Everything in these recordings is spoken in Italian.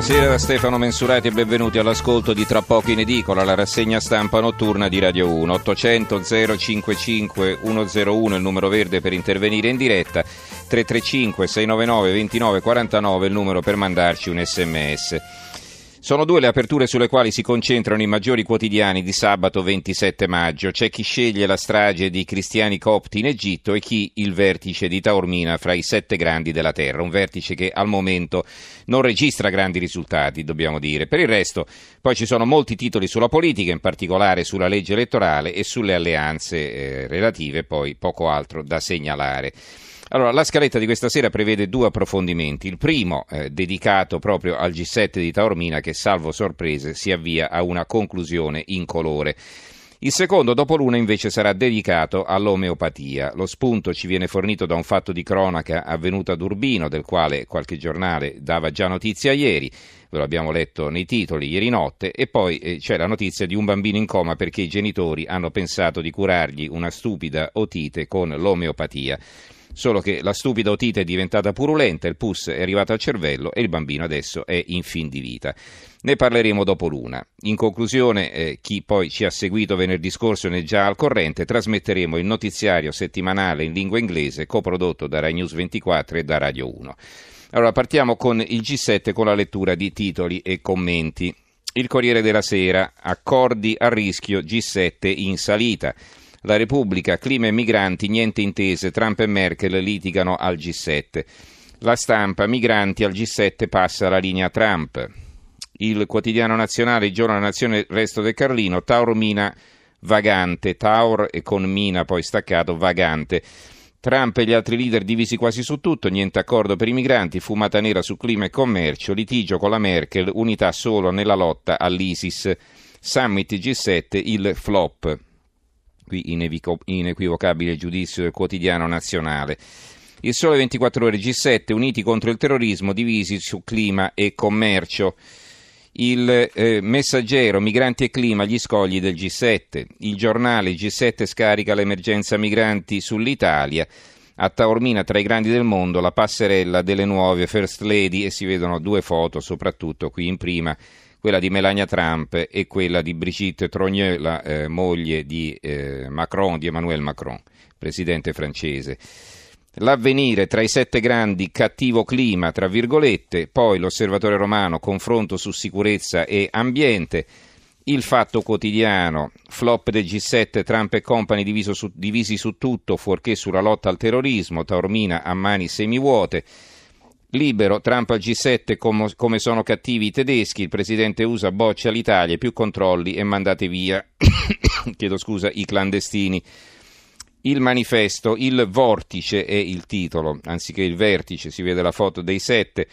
Buonasera da Stefano Mensurati e benvenuti all'ascolto di Tra poco in edicola, la rassegna stampa notturna di Radio 1. 800 055 101 il numero verde per intervenire in diretta, 335 699 29 49 il numero per mandarci un sms. Sono due le aperture sulle quali si concentrano i maggiori quotidiani di sabato 27 maggio. C'è chi sceglie la strage di cristiani copti in Egitto e chi il vertice di Taormina fra i sette grandi della terra. Un vertice che al momento non registra grandi risultati, dobbiamo dire. Per il resto, poi ci sono molti titoli sulla politica, in particolare sulla legge elettorale e sulle alleanze eh, relative, poi poco altro da segnalare. Allora, la scaletta di questa sera prevede due approfondimenti. Il primo, eh, dedicato proprio al G7 di Taormina, che salvo sorprese si avvia a una conclusione incolore. Il secondo, dopo l'una, invece sarà dedicato all'omeopatia. Lo spunto ci viene fornito da un fatto di cronaca avvenuto ad Urbino, del quale qualche giornale dava già notizia ieri, ve lo abbiamo letto nei titoli ieri notte, e poi eh, c'è la notizia di un bambino in coma perché i genitori hanno pensato di curargli una stupida otite con l'omeopatia solo che la stupida otite è diventata purulenta, il pus è arrivato al cervello e il bambino adesso è in fin di vita. Ne parleremo dopo l'una. In conclusione, eh, chi poi ci ha seguito venerdì scorso ne è già al corrente, trasmetteremo il notiziario settimanale in lingua inglese coprodotto da Rai News 24 e da Radio 1. Allora partiamo con il G7 con la lettura di titoli e commenti. Il Corriere della Sera, accordi a rischio G7 in salita. La Repubblica, clima e migranti, niente intese, Trump e Merkel litigano al G7. La stampa, migranti al G7 passa la linea Trump. Il quotidiano nazionale, il giorno della nazione, resto del Carlino, Tauro Mina vagante, Taur e con Mina poi staccato vagante. Trump e gli altri leader divisi quasi su tutto, niente accordo per i migranti, fumata nera su clima e commercio, litigio con la Merkel, unità solo nella lotta all'ISIS. Summit G7, il flop qui inequivocabile giudizio del quotidiano nazionale. Il Sole 24 Ore G7, uniti contro il terrorismo, divisi su clima e commercio. Il eh, messaggero Migranti e clima, gli scogli del G7. Il giornale G7 scarica l'emergenza migranti sull'Italia. A Taormina, tra i grandi del mondo, la passerella delle nuove First Lady e si vedono due foto, soprattutto qui in prima quella di Melania Trump e quella di Brigitte Trogneux, la eh, moglie di eh, Macron, di Emmanuel Macron, presidente francese. L'avvenire tra i sette grandi, cattivo clima, tra virgolette, poi l'osservatore romano, confronto su sicurezza e ambiente, il fatto quotidiano, flop del G7, Trump e compagni su, divisi su tutto, fuorché sulla lotta al terrorismo, Taormina a mani semivuote, Libero, Trump al G7 come, come sono cattivi i tedeschi, il presidente USA boccia l'Italia, più controlli e mandate via, chiedo scusa, i clandestini. Il manifesto, il vortice è il titolo, anziché il vertice, si vede la foto dei sette.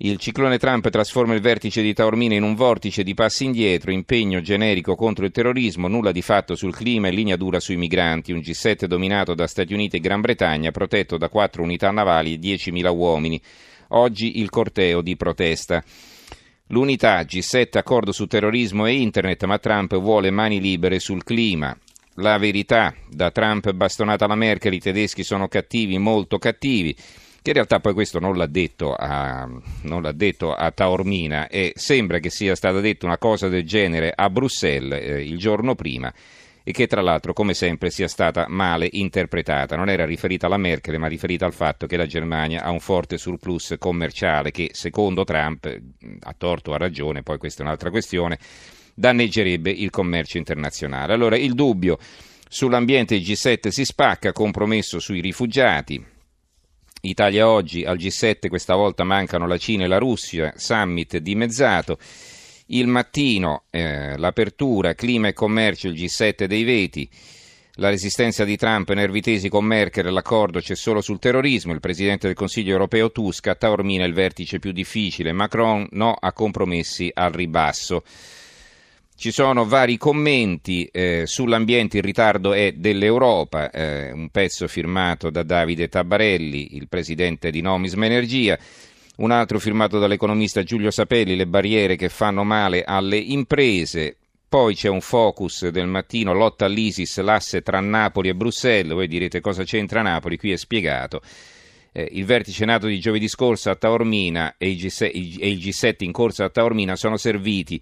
Il ciclone Trump trasforma il vertice di Taormina in un vortice di passi indietro, impegno generico contro il terrorismo, nulla di fatto sul clima e linea dura sui migranti. Un G7 dominato da Stati Uniti e Gran Bretagna, protetto da quattro unità navali e 10.000 uomini. Oggi il corteo di protesta. L'unità G7 accordo su terrorismo e internet, ma Trump vuole mani libere sul clima. La verità, da Trump bastonata la Merkel, i tedeschi sono cattivi, molto cattivi, che in realtà poi questo non l'ha detto a, l'ha detto a Taormina e sembra che sia stata detta una cosa del genere a Bruxelles eh, il giorno prima e che tra l'altro come sempre sia stata male interpretata. Non era riferita alla Merkel ma riferita al fatto che la Germania ha un forte surplus commerciale che secondo Trump, a torto o a ragione, poi questa è un'altra questione, danneggerebbe il commercio internazionale. Allora il dubbio sull'ambiente il G7 si spacca, compromesso sui rifugiati. Italia oggi al G7 questa volta mancano la Cina e la Russia, summit dimezzato. Il mattino, eh, l'apertura, clima e commercio, il G7 dei veti. La resistenza di Trump, nervitesi con Merkel, l'accordo c'è solo sul terrorismo, il Presidente del Consiglio europeo Tusk, a Taormina il vertice più difficile, Macron no a compromessi al ribasso. Ci sono vari commenti eh, sull'ambiente, il ritardo è dell'Europa, eh, un pezzo firmato da Davide Tabarelli, il Presidente di Nomisma Energia un altro firmato dall'economista Giulio Sapelli, le barriere che fanno male alle imprese. Poi c'è un focus del mattino, lotta all'ISIS, l'asse tra Napoli e Bruxelles. Voi direte cosa c'entra Napoli, qui è spiegato. Eh, il vertice nato di giovedì scorso a Taormina e il, G7, e il G7 in corso a Taormina sono serviti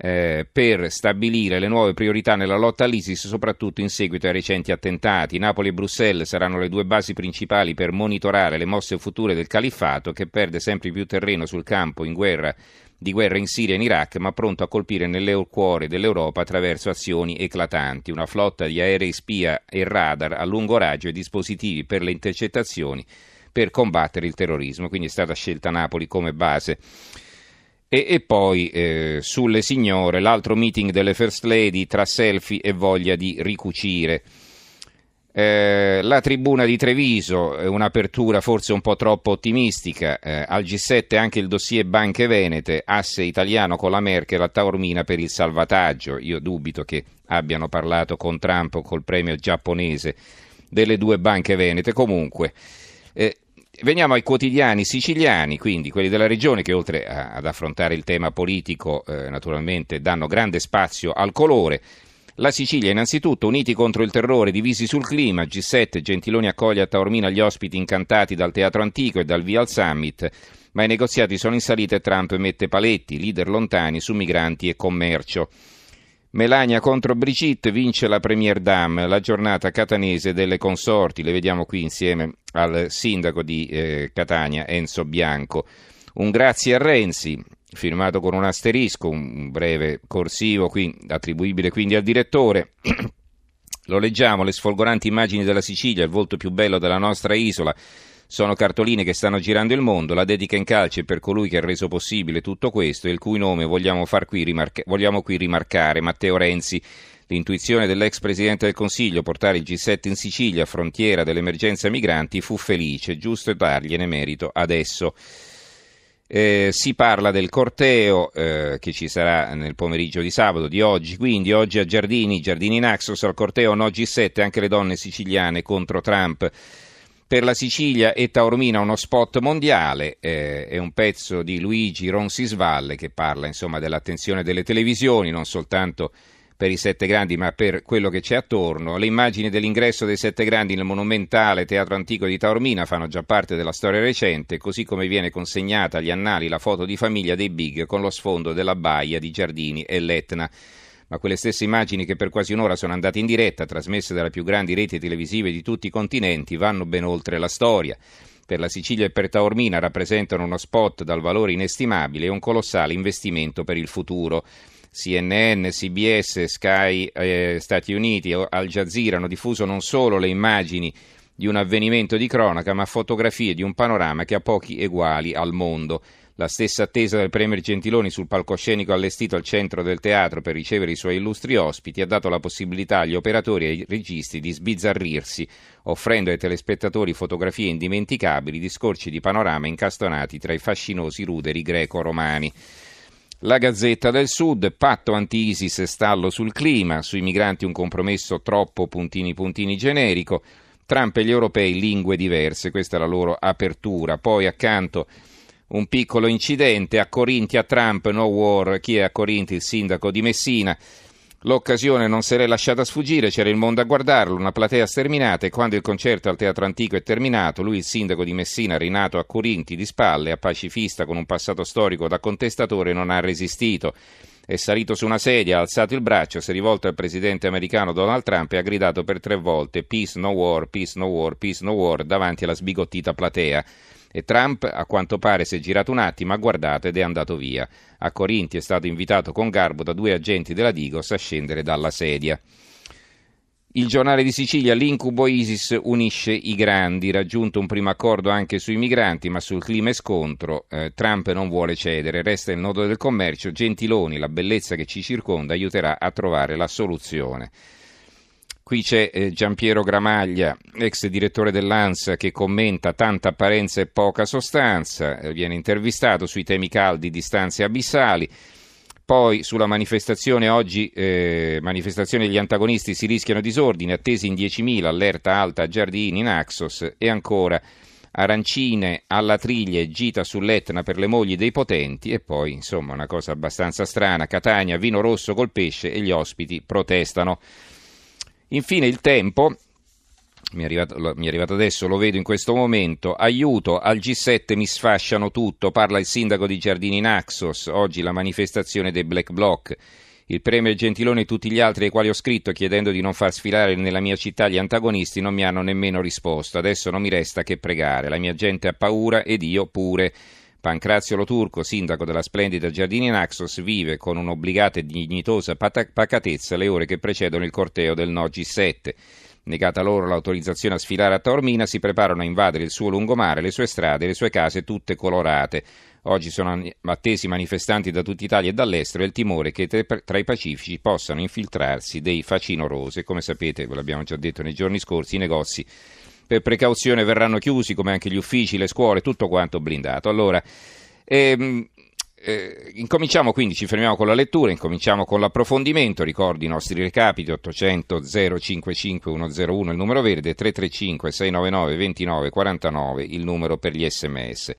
eh, per stabilire le nuove priorità nella lotta all'ISIS, soprattutto in seguito ai recenti attentati. Napoli e Bruxelles saranno le due basi principali per monitorare le mosse future del califfato che perde sempre più terreno sul campo in guerra di guerra in Siria e in Iraq, ma pronto a colpire nel cuore dell'Europa attraverso azioni eclatanti, una flotta di aerei spia e radar a lungo raggio e dispositivi per le intercettazioni per combattere il terrorismo. Quindi è stata scelta Napoli come base. E, e poi eh, sulle signore, l'altro meeting delle First Lady tra selfie e voglia di ricucire. Eh, la tribuna di Treviso, è un'apertura forse un po' troppo ottimistica, eh, al G7 anche il dossier Banche Venete, asse italiano con la Merkel a Taormina per il salvataggio. Io dubito che abbiano parlato con Trump o col premio giapponese delle due banche venete. Comunque, eh, veniamo ai quotidiani siciliani, quindi quelli della regione che oltre a, ad affrontare il tema politico eh, naturalmente danno grande spazio al colore. La Sicilia innanzitutto, uniti contro il terrore, divisi sul clima, G7, Gentiloni accoglie a Taormina gli ospiti incantati dal Teatro Antico e dal Via al Summit, ma i negoziati sono in salita e Trump mette paletti, leader lontani su migranti e commercio. Melania contro Brigitte vince la Premier Dame, la giornata catanese delle consorti, le vediamo qui insieme al sindaco di eh, Catania, Enzo Bianco. Un grazie a Renzi, firmato con un asterisco, un breve corsivo qui, attribuibile quindi al direttore. Lo leggiamo, le sfolgoranti immagini della Sicilia, il volto più bello della nostra isola. Sono cartoline che stanno girando il mondo, la dedica in calce per colui che ha reso possibile tutto questo e il cui nome vogliamo, qui, rimarca- vogliamo qui rimarcare, Matteo Renzi. L'intuizione dell'ex Presidente del Consiglio portare il G7 in Sicilia, frontiera dell'emergenza migranti, fu felice, giusto dargliene merito adesso. Eh, si parla del corteo eh, che ci sarà nel pomeriggio di sabato di oggi, quindi oggi a Giardini, Giardini Naxos al corteo no G7, anche le donne siciliane contro Trump. Per la Sicilia e Taormina uno spot mondiale, eh, è un pezzo di Luigi Ronsisvalle che parla insomma, dell'attenzione delle televisioni, non soltanto per i sette grandi, ma per quello che c'è attorno. Le immagini dell'ingresso dei sette grandi nel monumentale Teatro Antico di Taormina fanno già parte della storia recente, così come viene consegnata agli annali la foto di famiglia dei Big con lo sfondo della baia di Giardini e l'Etna. Ma quelle stesse immagini che per quasi un'ora sono andate in diretta, trasmesse dalle più grandi reti televisive di tutti i continenti, vanno ben oltre la storia per la Sicilia e per Taormina rappresentano uno spot dal valore inestimabile e un colossale investimento per il futuro. CNN, CBS, Sky eh, Stati Uniti, Al Jazeera hanno diffuso non solo le immagini di un avvenimento di cronaca, ma fotografie di un panorama che ha pochi eguali al mondo. La stessa attesa del Premier Gentiloni sul palcoscenico allestito al centro del teatro per ricevere i suoi illustri ospiti ha dato la possibilità agli operatori e ai registi di sbizzarrirsi, offrendo ai telespettatori fotografie indimenticabili di scorci di panorama incastonati tra i fascinosi ruderi greco-romani. La Gazzetta del Sud, patto anti-ISIS e stallo sul clima, sui migranti un compromesso troppo puntini puntini generico, Trump e gli europei lingue diverse, questa è la loro apertura. Poi accanto un piccolo incidente, a Corinti a Trump, no war, chi è a Corinti? Il sindaco di Messina. L'occasione non se l'è lasciata sfuggire, c'era il mondo a guardarlo, una platea sterminata e quando il concerto al Teatro Antico è terminato, lui, il sindaco di Messina, rinato a Corinti di spalle, a pacifista con un passato storico da contestatore, non ha resistito. È salito su una sedia, ha alzato il braccio, si è rivolto al presidente americano Donald Trump e ha gridato per tre volte Peace no war, peace no war, peace no war davanti alla sbigottita platea. E Trump, a quanto pare, si è girato un attimo, ha guardato ed è andato via. A Corinti è stato invitato con garbo da due agenti della Digos a scendere dalla sedia. Il giornale di Sicilia, l'incubo ISIS unisce i grandi, raggiunto un primo accordo anche sui migranti, ma sul clima e scontro eh, Trump non vuole cedere, resta il nodo del commercio, Gentiloni, la bellezza che ci circonda, aiuterà a trovare la soluzione. Qui c'è eh, Giampiero Gramaglia, ex direttore dell'ANSA, che commenta tanta apparenza e poca sostanza, eh, viene intervistato sui temi caldi di stanze abissali. Poi sulla manifestazione oggi, eh, manifestazione degli antagonisti si rischiano disordini, attesi in 10.000, allerta alta a Giardini, in Axos e ancora arancine alla triglia e gita sull'Etna per le mogli dei potenti e poi insomma una cosa abbastanza strana, Catania, vino rosso col pesce e gli ospiti protestano. Infine il tempo, mi è, arrivato, mi è, arrivato, adesso, lo vedo in questo momento. Aiuto, al G7 mi sfasciano tutto, parla il sindaco di Giardini Naxos, oggi la manifestazione dei Black Bloc. Il Premier Gentiloni e tutti gli altri ai quali ho scritto chiedendo di non far sfilare nella mia città gli antagonisti non mi hanno nemmeno risposto. Adesso non mi resta che pregare. La mia gente ha paura ed io pure. Pancrazio Loturco, sindaco della splendida Giardini Naxos, vive con un'obbligata e dignitosa pacatezza le ore che precedono il corteo del No G7. Negata loro l'autorizzazione a sfilare a Taormina, si preparano a invadere il suo lungomare, le sue strade, le sue case tutte colorate. Oggi sono attesi manifestanti da tutta Italia e dall'estero e il timore che tra i pacifici possano infiltrarsi dei facinorosi. Come sapete, ve l'abbiamo già detto nei giorni scorsi, i negozi per precauzione verranno chiusi, come anche gli uffici, le scuole, tutto quanto blindato. Allora, ehm, eh, incominciamo quindi, ci fermiamo con la lettura, incominciamo con l'approfondimento, ricordi i nostri recapiti 800 055 101 il numero verde, 335 699 29 49 il numero per gli sms.